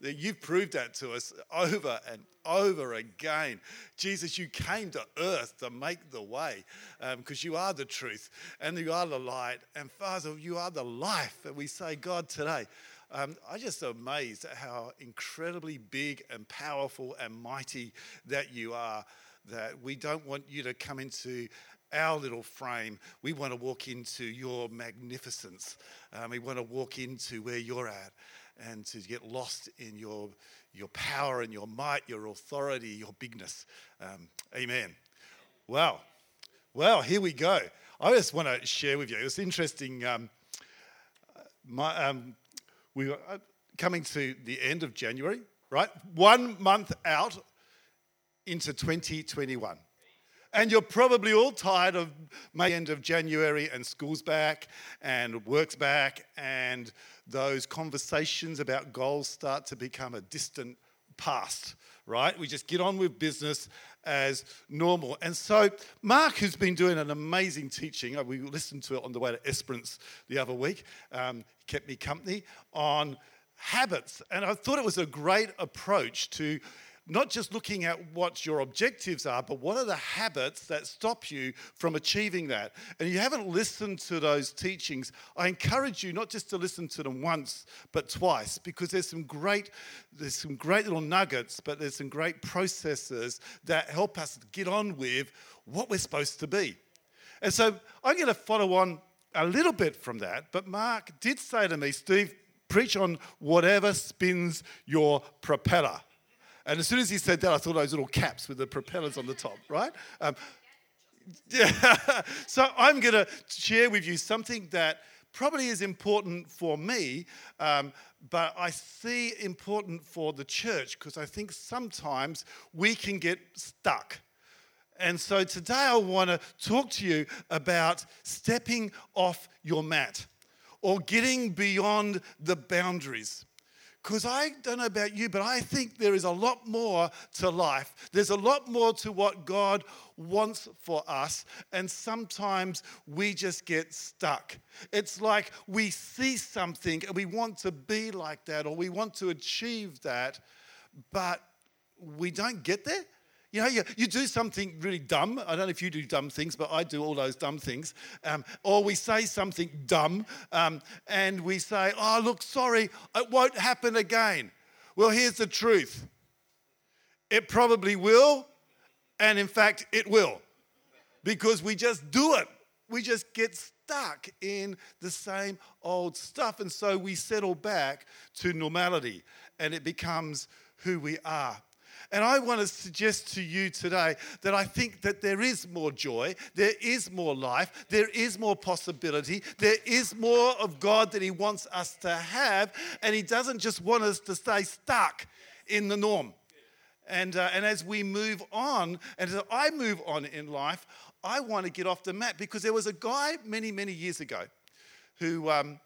You've proved that to us over and over again. Jesus, you came to earth to make the way because um, you are the truth and you are the light. And Father, you are the life. And we say, God, today, um, I'm just amazed at how incredibly big and powerful and mighty that you are. That we don't want you to come into our little frame. We want to walk into your magnificence. Um, we want to walk into where you're at and to get lost in your, your power and your might, your authority, your bigness. Um, amen. Wow. Well, here we go. I just want to share with you. It's interesting. Um, my, um, we were uh, coming to the end of January, right? One month out into 2021. And you're probably all tired of May end of January and school's back and work's back and those conversations about goals start to become a distant past, right? We just get on with business as normal. And so, Mark, who's been doing an amazing teaching, uh, we listened to it on the way to Esperance the other week, um, kept me company on habits. And I thought it was a great approach to not just looking at what your objectives are, but what are the habits that stop you from achieving that. And you haven't listened to those teachings, I encourage you not just to listen to them once, but twice, because there's some great, there's some great little nuggets, but there's some great processes that help us get on with what we're supposed to be. And so I'm going to follow on a little bit from that, but Mark did say to me, Steve, preach on whatever spins your propeller. And as soon as he said that, I thought those little caps with the propellers on the top, right? Um, yeah. so I'm going to share with you something that probably is important for me, um, but I see important for the church because I think sometimes we can get stuck. And so today I want to talk to you about stepping off your mat or getting beyond the boundaries. Because I don't know about you, but I think there is a lot more to life. There's a lot more to what God wants for us. And sometimes we just get stuck. It's like we see something and we want to be like that or we want to achieve that, but we don't get there. You know, you, you do something really dumb. I don't know if you do dumb things, but I do all those dumb things. Um, or we say something dumb um, and we say, oh, look, sorry, it won't happen again. Well, here's the truth it probably will, and in fact, it will, because we just do it. We just get stuck in the same old stuff. And so we settle back to normality, and it becomes who we are. And I want to suggest to you today that I think that there is more joy, there is more life, there is more possibility, there is more of God that He wants us to have, and He doesn't just want us to stay stuck in the norm. And, uh, and as we move on, and as I move on in life, I want to get off the mat because there was a guy many, many years ago who. Um,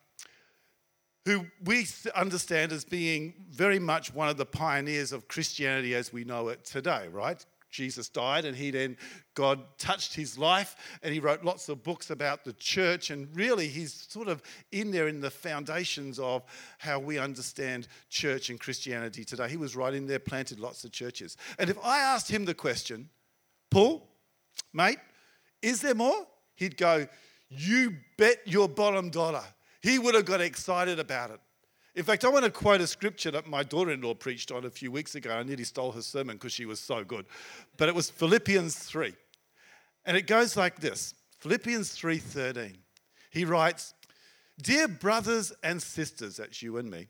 who we understand as being very much one of the pioneers of Christianity as we know it today, right? Jesus died and he then, God touched his life and he wrote lots of books about the church. And really, he's sort of in there in the foundations of how we understand church and Christianity today. He was right in there, planted lots of churches. And if I asked him the question, Paul, mate, is there more? He'd go, You bet your bottom dollar he would have got excited about it. In fact, I want to quote a scripture that my daughter in law preached on a few weeks ago. I nearly stole her sermon because she was so good. But it was Philippians 3. And it goes like this Philippians 3:13. He writes, Dear brothers and sisters, that's you and me,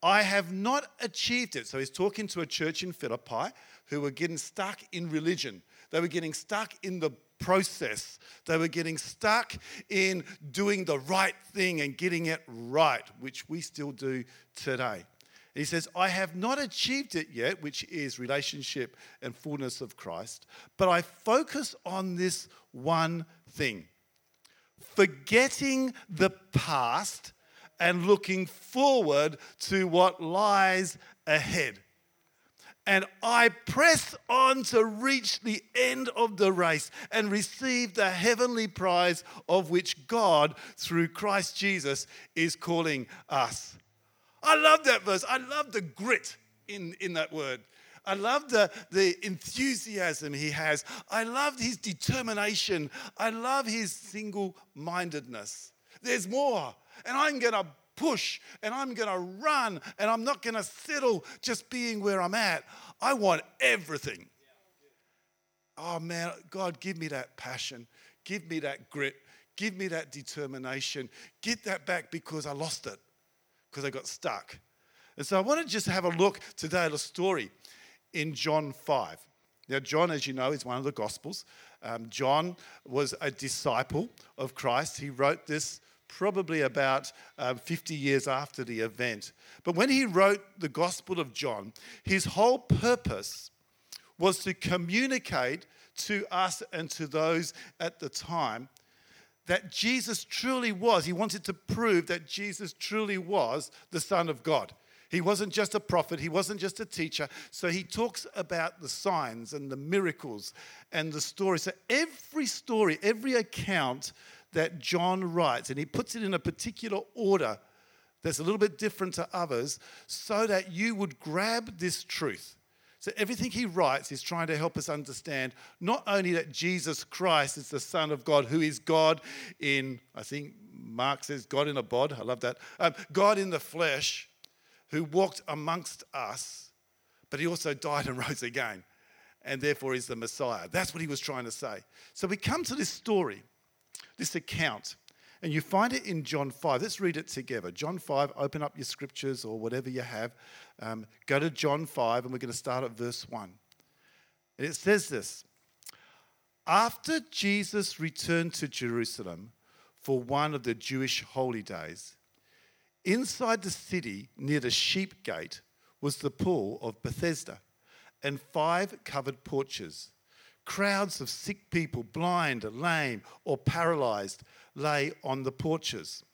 I have not achieved it. So he's talking to a church in Philippi who were getting stuck in religion. They were getting stuck in the process. They were getting stuck in doing the right thing and getting it right, which we still do today. He says, I have not achieved it yet, which is relationship and fullness of Christ, but I focus on this one thing forgetting the past and looking forward to what lies ahead. And I press on to reach the end of the race and receive the heavenly prize of which God, through Christ Jesus, is calling us. I love that verse. I love the grit in, in that word. I love the, the enthusiasm he has. I love his determination. I love his single mindedness. There's more. And I'm going to push and I'm going to run and I'm not going to settle just being where I'm at. I want everything. Oh man, God, give me that passion. Give me that grit. Give me that determination. Get that back because I lost it, because I got stuck. And so I want to just have a look today at a story in John 5. Now, John, as you know, is one of the Gospels. Um, John was a disciple of Christ. He wrote this probably about um, 50 years after the event. But when he wrote the Gospel of John, his whole purpose was to communicate to us and to those at the time that Jesus truly was. He wanted to prove that Jesus truly was the Son of God. He wasn't just a prophet, he wasn't just a teacher. So he talks about the signs and the miracles and the stories. So every story, every account that John writes, and he puts it in a particular order that's a little bit different to others, so that you would grab this truth. So everything he writes is trying to help us understand not only that Jesus Christ is the Son of God, who is God in, I think Mark says, God in a bod. I love that. Um, God in the flesh, who walked amongst us, but he also died and rose again, and therefore is the Messiah. That's what he was trying to say. So we come to this story this account. And you find it in John 5. Let's read it together. John 5, open up your scriptures or whatever you have. Um, go to John 5, and we're going to start at verse 1. And it says this After Jesus returned to Jerusalem for one of the Jewish holy days, inside the city near the sheep gate was the pool of Bethesda and five covered porches Crowds of sick people, blind, lame, or paralyzed, lay on the porches.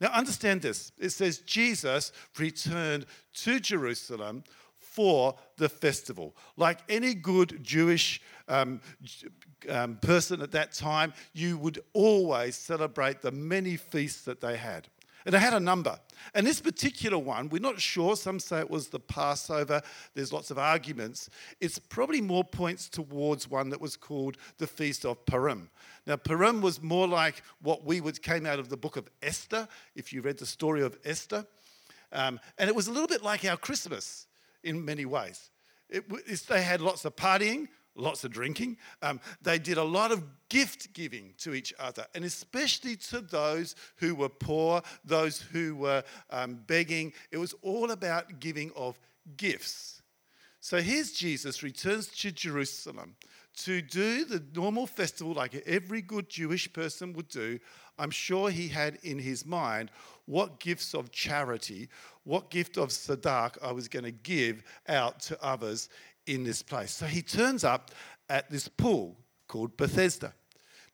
Now, understand this. It says Jesus returned to Jerusalem for the festival. Like any good Jewish um, um, person at that time, you would always celebrate the many feasts that they had. And it had a number. And this particular one, we're not sure. Some say it was the Passover. There's lots of arguments. It's probably more points towards one that was called the Feast of Purim. Now, Purim was more like what we would came out of the book of Esther, if you read the story of Esther. Um, and it was a little bit like our Christmas in many ways. It, they had lots of partying, lots of drinking. Um, they did a lot of gift giving to each other, and especially to those who were poor, those who were um, begging. It was all about giving of gifts. So here's Jesus returns to Jerusalem to do the normal festival like every good Jewish person would do. I'm sure he had in his mind what gifts of charity, what gift of tzedakah I was going to give out to others in this place. So he turns up at this pool called Bethesda.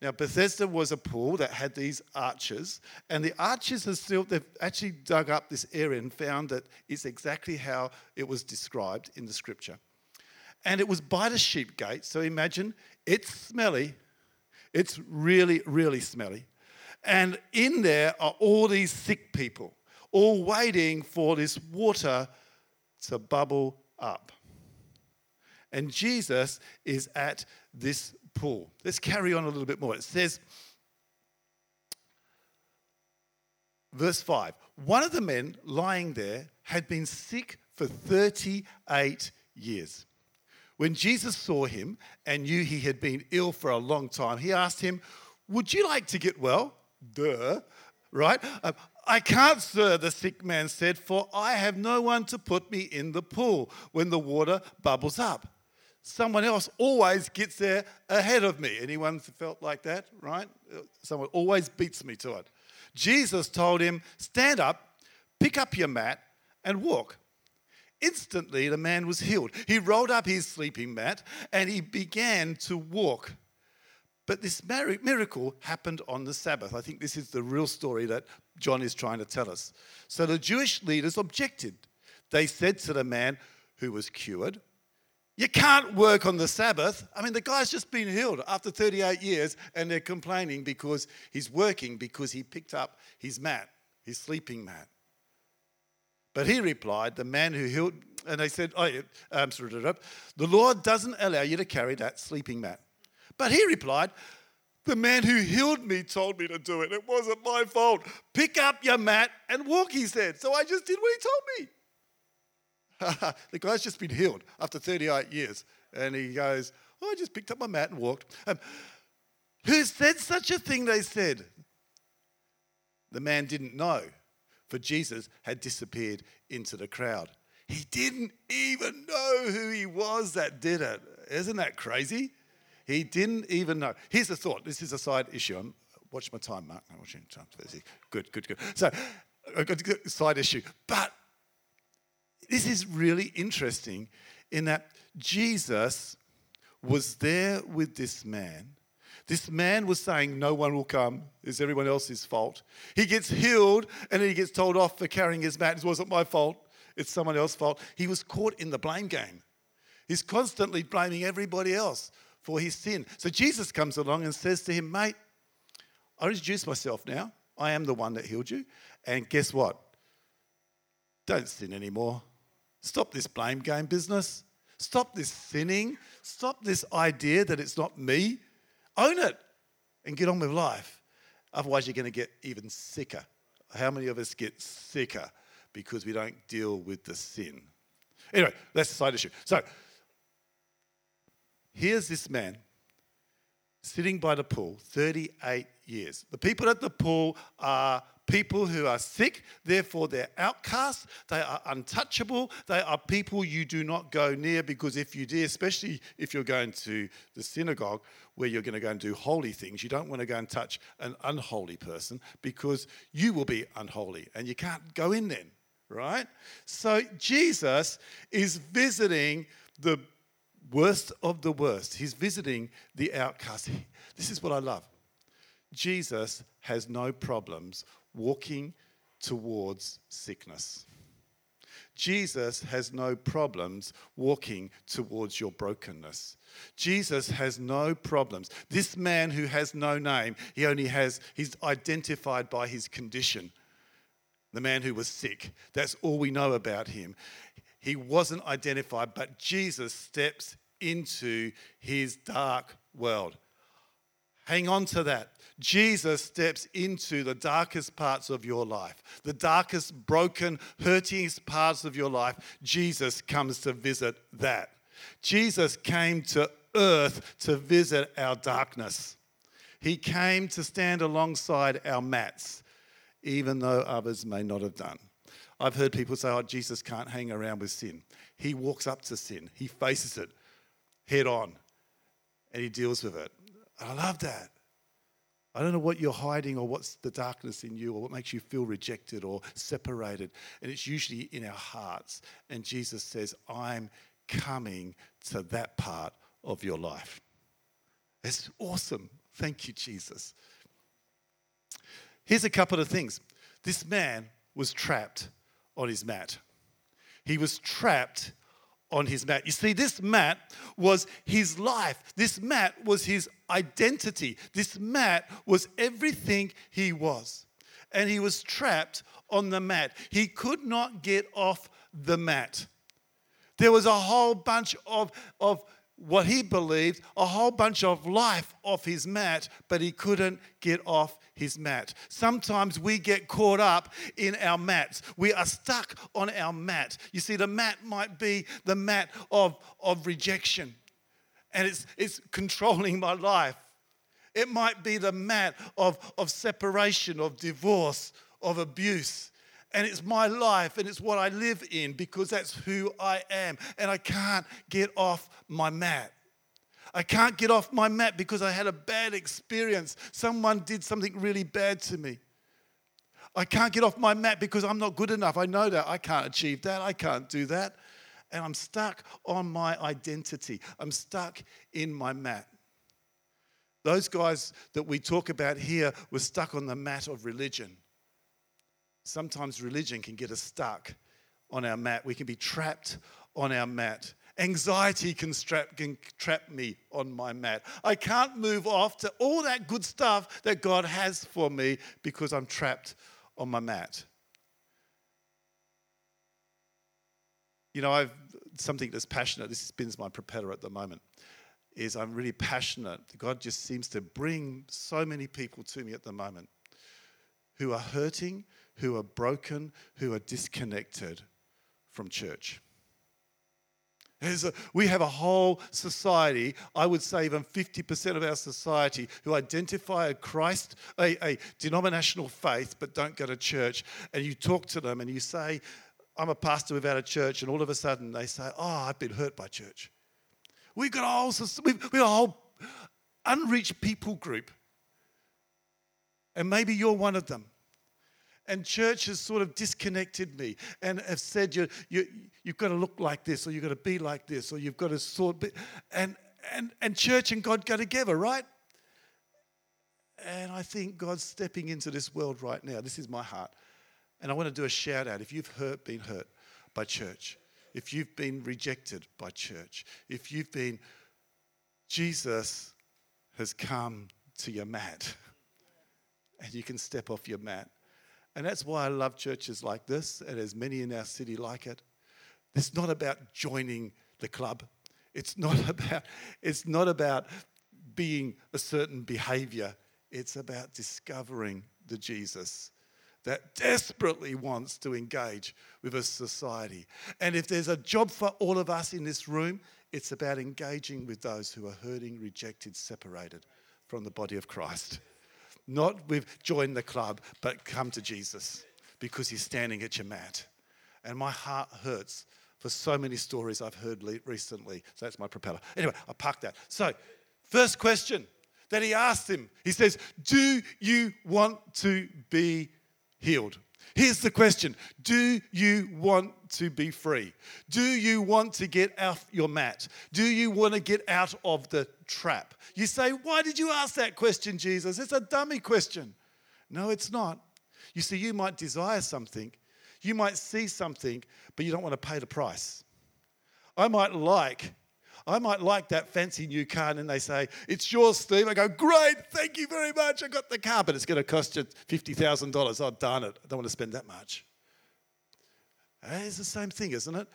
Now, Bethesda was a pool that had these arches, and the arches are still, they've actually dug up this area and found that it's exactly how it was described in the scripture. And it was by the sheep gate, so imagine it's smelly, it's really, really smelly. And in there are all these sick people, all waiting for this water to bubble up. And Jesus is at this pool. Let's carry on a little bit more. It says, verse 5 One of the men lying there had been sick for 38 years. When Jesus saw him and knew he had been ill for a long time, he asked him, Would you like to get well? Duh, right? Uh, I can't, sir, the sick man said, for I have no one to put me in the pool when the water bubbles up someone else always gets there ahead of me. Anyone felt like that, right? Someone always beats me to it. Jesus told him, Stand up, pick up your mat, and walk. instantly the man was healed. He rolled up his sleeping mat and he began to walk. But this miracle happened on the Sabbath. I think this is the real story that John is trying to tell us. So the Jewish leaders objected. They said to the man who was cured, You can't work on the Sabbath. I mean, the guy's just been healed after 38 years, and they're complaining because he's working because he picked up his mat, his sleeping mat. But he replied, The man who healed, and they said, Oh, um, the Lord doesn't allow you to carry that sleeping mat. But he replied, The man who healed me told me to do it. It wasn't my fault. Pick up your mat and walk, he said. So I just did what he told me. the guy's just been healed after 38 years. And he goes, oh, I just picked up my mat and walked. Um, who said such a thing? They said. The man didn't know, for Jesus had disappeared into the crowd. He didn't even know who he was that did it. Isn't that crazy? He didn't even know. Here's the thought. This is a side issue. I'm, watch my time, Mark. I'm watching time. Good, good, good. So, side issue. But this is really interesting in that Jesus was there with this man. This man was saying, No one will come. It's everyone else's fault. He gets healed and then he gets told off for carrying his mat. It wasn't my fault. It's someone else's fault. He was caught in the blame game. He's constantly blaming everybody else for his sin. So Jesus comes along and says to him, Mate, I introduce myself now. I am the one that healed you. And guess what? Don't sin anymore. Stop this blame game business. Stop this sinning. Stop this idea that it's not me. Own it and get on with life. Otherwise, you're going to get even sicker. How many of us get sicker because we don't deal with the sin? Anyway, that's the side issue. So, Here's this man sitting by the pool, 38 years. The people at the pool are people who are sick, therefore they're outcasts, they are untouchable, they are people you do not go near because if you do, especially if you're going to the synagogue where you're going to go and do holy things, you don't want to go and touch an unholy person because you will be unholy and you can't go in then, right? So Jesus is visiting the worst of the worst. He's visiting the outcast. This is what I love. Jesus has no problems walking towards sickness. Jesus has no problems walking towards your brokenness. Jesus has no problems. This man who has no name, he only has, he's identified by his condition. The man who was sick. That's all we know about him. He wasn't identified, but Jesus steps into his dark world. Hang on to that. Jesus steps into the darkest parts of your life, the darkest, broken, hurtingest parts of your life. Jesus comes to visit that. Jesus came to earth to visit our darkness. He came to stand alongside our mats, even though others may not have done. I've heard people say, oh, Jesus can't hang around with sin. He walks up to sin, he faces it head on and he deals with it. I love that. I don't know what you're hiding or what's the darkness in you or what makes you feel rejected or separated. And it's usually in our hearts. And Jesus says, I'm coming to that part of your life. It's awesome. Thank you, Jesus. Here's a couple of things. This man was trapped on his mat. He was trapped on his mat. You see, this mat was his life. This mat was his identity. This mat was everything he was. And he was trapped on the mat. He could not get off the mat. There was a whole bunch of, of what he believed, a whole bunch of life off his mat, but he couldn't get off his mat. Sometimes we get caught up in our mats. We are stuck on our mat. You see, the mat might be the mat of, of rejection, and it's, it's controlling my life. It might be the mat of, of separation, of divorce, of abuse and it's my life and it's what I live in because that's who I am. And I can't get off my mat. I can't get off my mat because I had a bad experience. Someone did something really bad to me. I can't get off my mat because I'm not good enough. I know that. I can't achieve that. I can't do that. and I'm stuck on my identity. I'm stuck in my mat. Those guys that we talk about here were stuck on the mat of religion. Sometimes religion can get us stuck on our mat. We can be trapped on our mat. Anxiety can, strap, can trap me on my mat. I can't move off to all that good stuff that God has for me because I'm trapped on my mat. You know, I've something that's passionate. This spins my propeller at the moment. Is I'm really passionate. God just seems to bring so many people to me at the moment who are hurting, who are broken, who are disconnected from church. A, we have a whole society, I would say even 50% of our society, who identify a Christ, a, a denominational faith, but don't go to church. And you talk to them and you say, I'm a pastor without a church, and all of a sudden they say, Oh, I've been hurt by church. We've got a whole, we've, we've got a whole unreached people group. And maybe you're one of them. And church has sort of disconnected me and have said you, you, you've got to look like this, or you've got to be like this, or you've got to sort. Be, and, and, and church and God go together, right? And I think God's stepping into this world right now. This is my heart. And I want to do a shout out. If you've hurt, been hurt by church, if you've been rejected by church, if you've been, Jesus has come to your mat and you can step off your mat. And that's why I love churches like this, and as many in our city like it. It's not about joining the club. It's not about, it's not about being a certain behavior. It's about discovering the Jesus that desperately wants to engage with a society. And if there's a job for all of us in this room, it's about engaging with those who are hurting, rejected, separated from the body of Christ. Not with join the club, but come to Jesus because he's standing at your mat. And my heart hurts for so many stories I've heard recently. So that's my propeller. Anyway, I parked that. So, first question that he asked him, he says, Do you want to be healed. Here's the question Do you want to be free? Do you want to get off your mat? Do you want to get out of the trap? You say, Why did you ask that question, Jesus? It's a dummy question. No, it's not. You see, you might desire something, you might see something, but you don't want to pay the price. I might like I might like that fancy new car, and then they say, It's yours, Steve. I go, Great, thank you very much. I got the car, but it's going to cost you $50,000. Oh, darn it. I don't want to spend that much. Eh, it's the same thing, isn't it?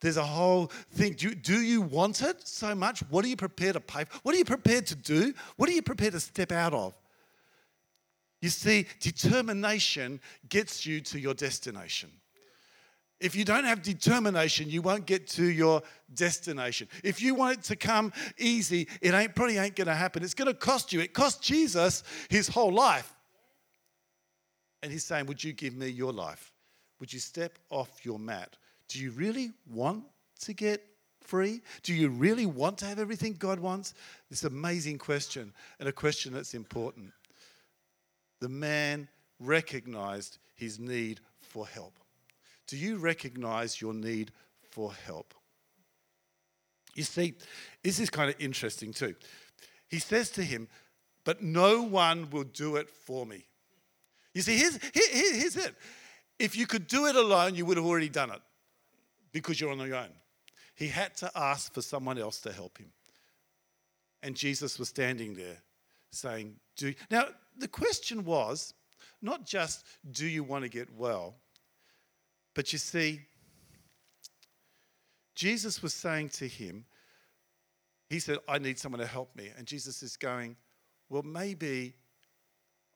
There's a whole thing. Do, do you want it so much? What are you prepared to pay for? What are you prepared to do? What are you prepared to step out of? You see, determination gets you to your destination. If you don't have determination, you won't get to your destination. If you want it to come easy, it ain't probably ain't going to happen. It's going to cost you. It cost Jesus his whole life. And he's saying, Would you give me your life? Would you step off your mat? Do you really want to get free? Do you really want to have everything God wants? This amazing question, and a question that's important. The man recognized his need for help. Do you recognize your need for help? You see, this is kind of interesting too. He says to him, But no one will do it for me. You see, here's, here, here's it. If you could do it alone, you would have already done it because you're on your own. He had to ask for someone else to help him. And Jesus was standing there saying, Do now the question was not just do you want to get well, but you see, Jesus was saying to him, He said, I need someone to help me. And Jesus is going, Well, maybe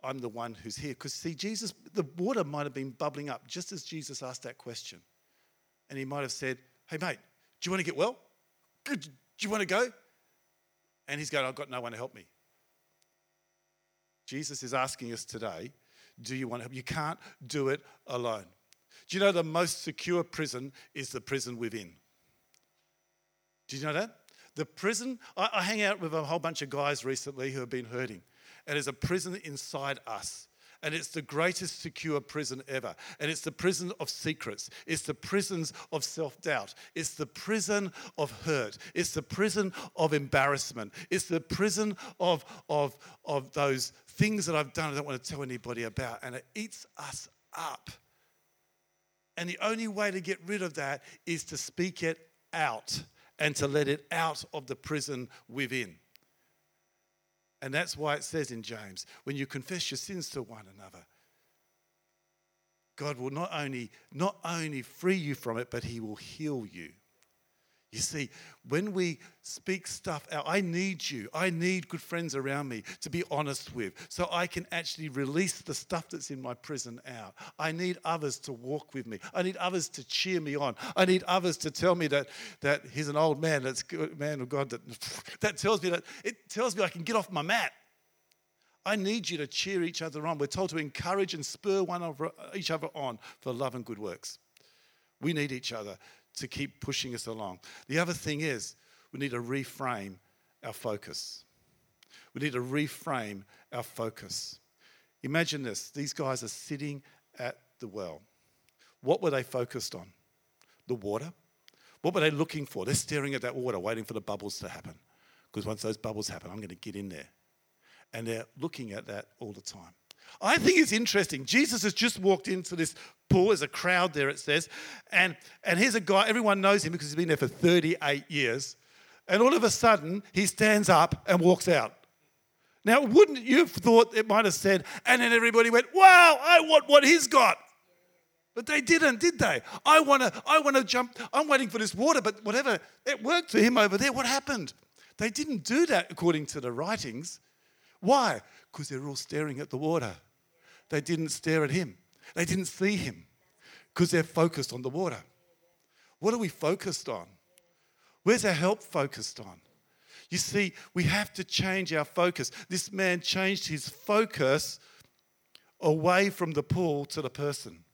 I'm the one who's here. Because, see, Jesus, the water might have been bubbling up just as Jesus asked that question. And he might have said, Hey, mate, do you want to get well? Do you want to go? And he's going, I've got no one to help me. Jesus is asking us today, Do you want to help? You can't do it alone. Do you know the most secure prison is the prison within? Did you know that? The prison, I, I hang out with a whole bunch of guys recently who have been hurting, and there's a prison inside us. And it's the greatest secure prison ever. And it's the prison of secrets. It's the prisons of self doubt. It's the prison of hurt. It's the prison of embarrassment. It's the prison of, of, of those things that I've done I don't want to tell anybody about. And it eats us up. And the only way to get rid of that is to speak it out and to let it out of the prison within. And that's why it says in James, when you confess your sins to one another, God will not only, not only free you from it, but He will heal you. You see, when we speak stuff out, I need you. I need good friends around me to be honest with so I can actually release the stuff that's in my prison out. I need others to walk with me. I need others to cheer me on. I need others to tell me that, that he's an old man, that's a man of God. That, that tells me that it tells me I can get off my mat. I need you to cheer each other on. We're told to encourage and spur one over, each other on for love and good works. We need each other to keep pushing us along. The other thing is, we need to reframe our focus. We need to reframe our focus. Imagine this these guys are sitting at the well. What were they focused on? The water? What were they looking for? They're staring at that water, waiting for the bubbles to happen. Because once those bubbles happen, I'm going to get in there. And they're looking at that all the time. I think it's interesting. Jesus has just walked into this pool. There's a crowd there, it says. And, and here's a guy, everyone knows him because he's been there for 38 years. And all of a sudden, he stands up and walks out. Now, wouldn't you have thought it might have said, and then everybody went, wow, I want what he's got. But they didn't, did they? I want to I want to jump. I'm waiting for this water, but whatever, it worked for him over there. What happened? They didn't do that according to the writings. Why? Because they're all staring at the water. They didn't stare at him, they didn't see him because they're focused on the water. What are we focused on? Where's our help focused on? You see, we have to change our focus. This man changed his focus away from the pool to the person.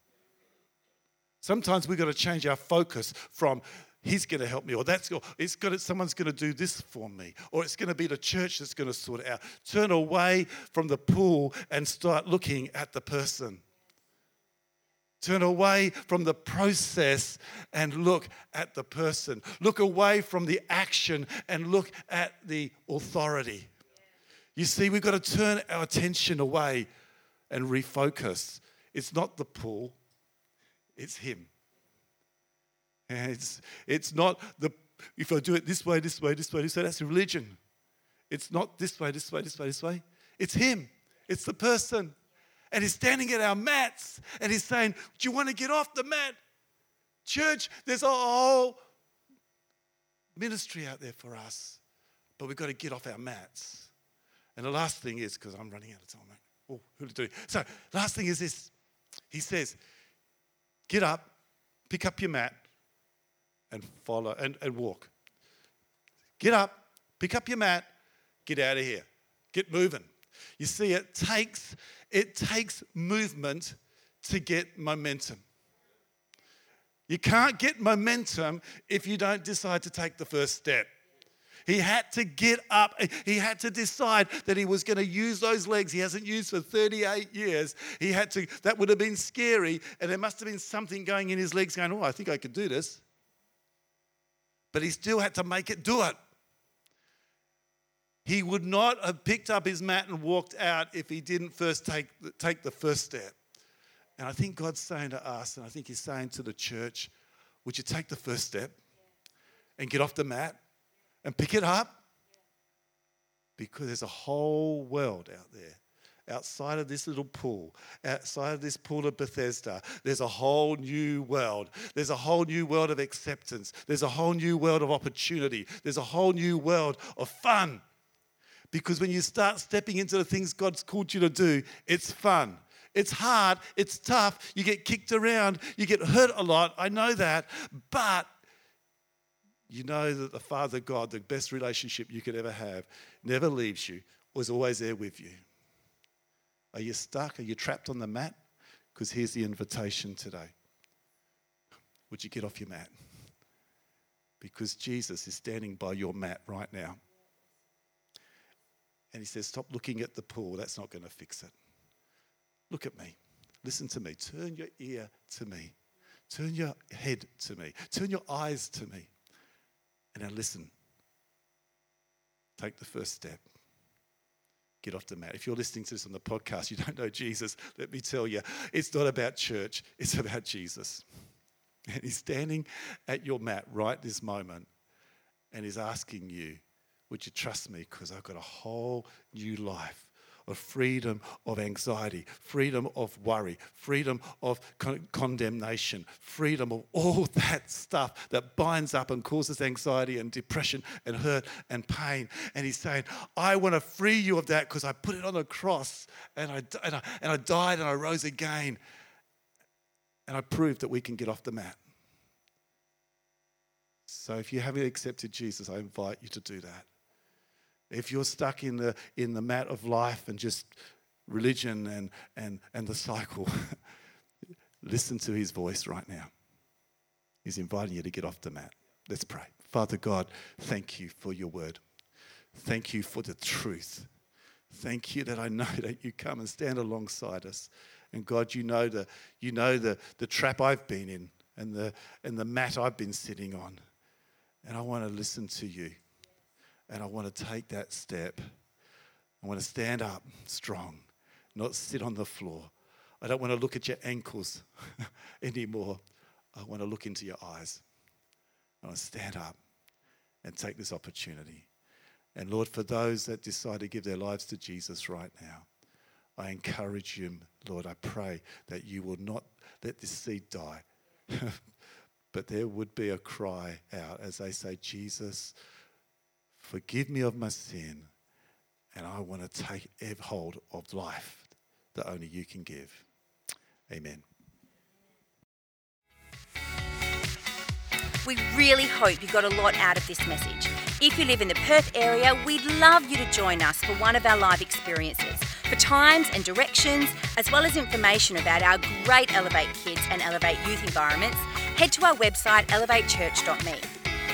Sometimes we've got to change our focus from he's going to help me, or that's it's got to, someone's going to do this for me, or it's going to be the church that's going to sort it out. Turn away from the pool and start looking at the person. Turn away from the process and look at the person. Look away from the action and look at the authority. You see, we've got to turn our attention away and refocus. It's not the pool, it's Him. And it's, it's not the, if I do it this way, this way, this way, this way, that's religion. It's not this way, this way, this way, this way. It's Him, it's the person. And He's standing at our mats and He's saying, Do you want to get off the mat? Church, there's a whole ministry out there for us, but we've got to get off our mats. And the last thing is, because I'm running out of time, mate. Oh, who to do? So, last thing is this. He says, Get up, pick up your mat, and follow and, and walk. Get up, pick up your mat, get out of here. Get moving. You see, it takes it takes movement to get momentum. You can't get momentum if you don't decide to take the first step. He had to get up. He had to decide that he was going to use those legs he hasn't used for 38 years. He had to, that would have been scary. And there must have been something going in his legs going, oh, I think I could do this but he still had to make it do it. He would not have picked up his mat and walked out if he didn't first take, take the first step. And I think God's saying to us, and I think He's saying to the church, would you take the first step and get off the mat and pick it up? Because there's a whole world out there outside of this little pool, outside of this pool of Bethesda, there's a whole new world. There's a whole new world of acceptance. There's a whole new world of opportunity. There's a whole new world of fun. Because when you start stepping into the things God's called you to do, it's fun. It's hard, it's tough, you get kicked around, you get hurt a lot. I know that. But you know that the Father God, the best relationship you could ever have, never leaves you, was always there with you. Are you stuck? Are you trapped on the mat? Because here's the invitation today. Would you get off your mat? Because Jesus is standing by your mat right now. And he says, Stop looking at the pool. That's not going to fix it. Look at me. Listen to me. Turn your ear to me. Turn your head to me. Turn your eyes to me. And now listen. Take the first step. Get off the mat. If you're listening to this on the podcast, you don't know Jesus, let me tell you, it's not about church, it's about Jesus. And he's standing at your mat right this moment and he's asking you, Would you trust me? Because I've got a whole new life of freedom of anxiety, freedom of worry, freedom of con- condemnation, freedom of all that stuff that binds up and causes anxiety and depression and hurt and pain. And he's saying, I want to free you of that because I put it on the cross and I, and, I, and I died and I rose again. And I proved that we can get off the mat. So if you haven't accepted Jesus, I invite you to do that. If you're stuck in the, in the mat of life and just religion and, and, and the cycle, listen to his voice right now. He's inviting you to get off the mat. Let's pray. Father God, thank you for your word. Thank you for the truth. Thank you that I know that you come and stand alongside us. And God, you know the, you know the, the trap I've been in and the, and the mat I've been sitting on. And I want to listen to you and I want to take that step. I want to stand up strong, not sit on the floor. I don't want to look at your ankles anymore. I want to look into your eyes. I want to stand up and take this opportunity. And Lord, for those that decide to give their lives to Jesus right now, I encourage you, Lord, I pray that you will not let this seed die, but there would be a cry out as they say, Jesus, Forgive me of my sin, and I want to take hold of life that only you can give. Amen. We really hope you got a lot out of this message. If you live in the Perth area, we'd love you to join us for one of our live experiences. For times and directions, as well as information about our great Elevate Kids and Elevate Youth environments, head to our website elevatechurch.me.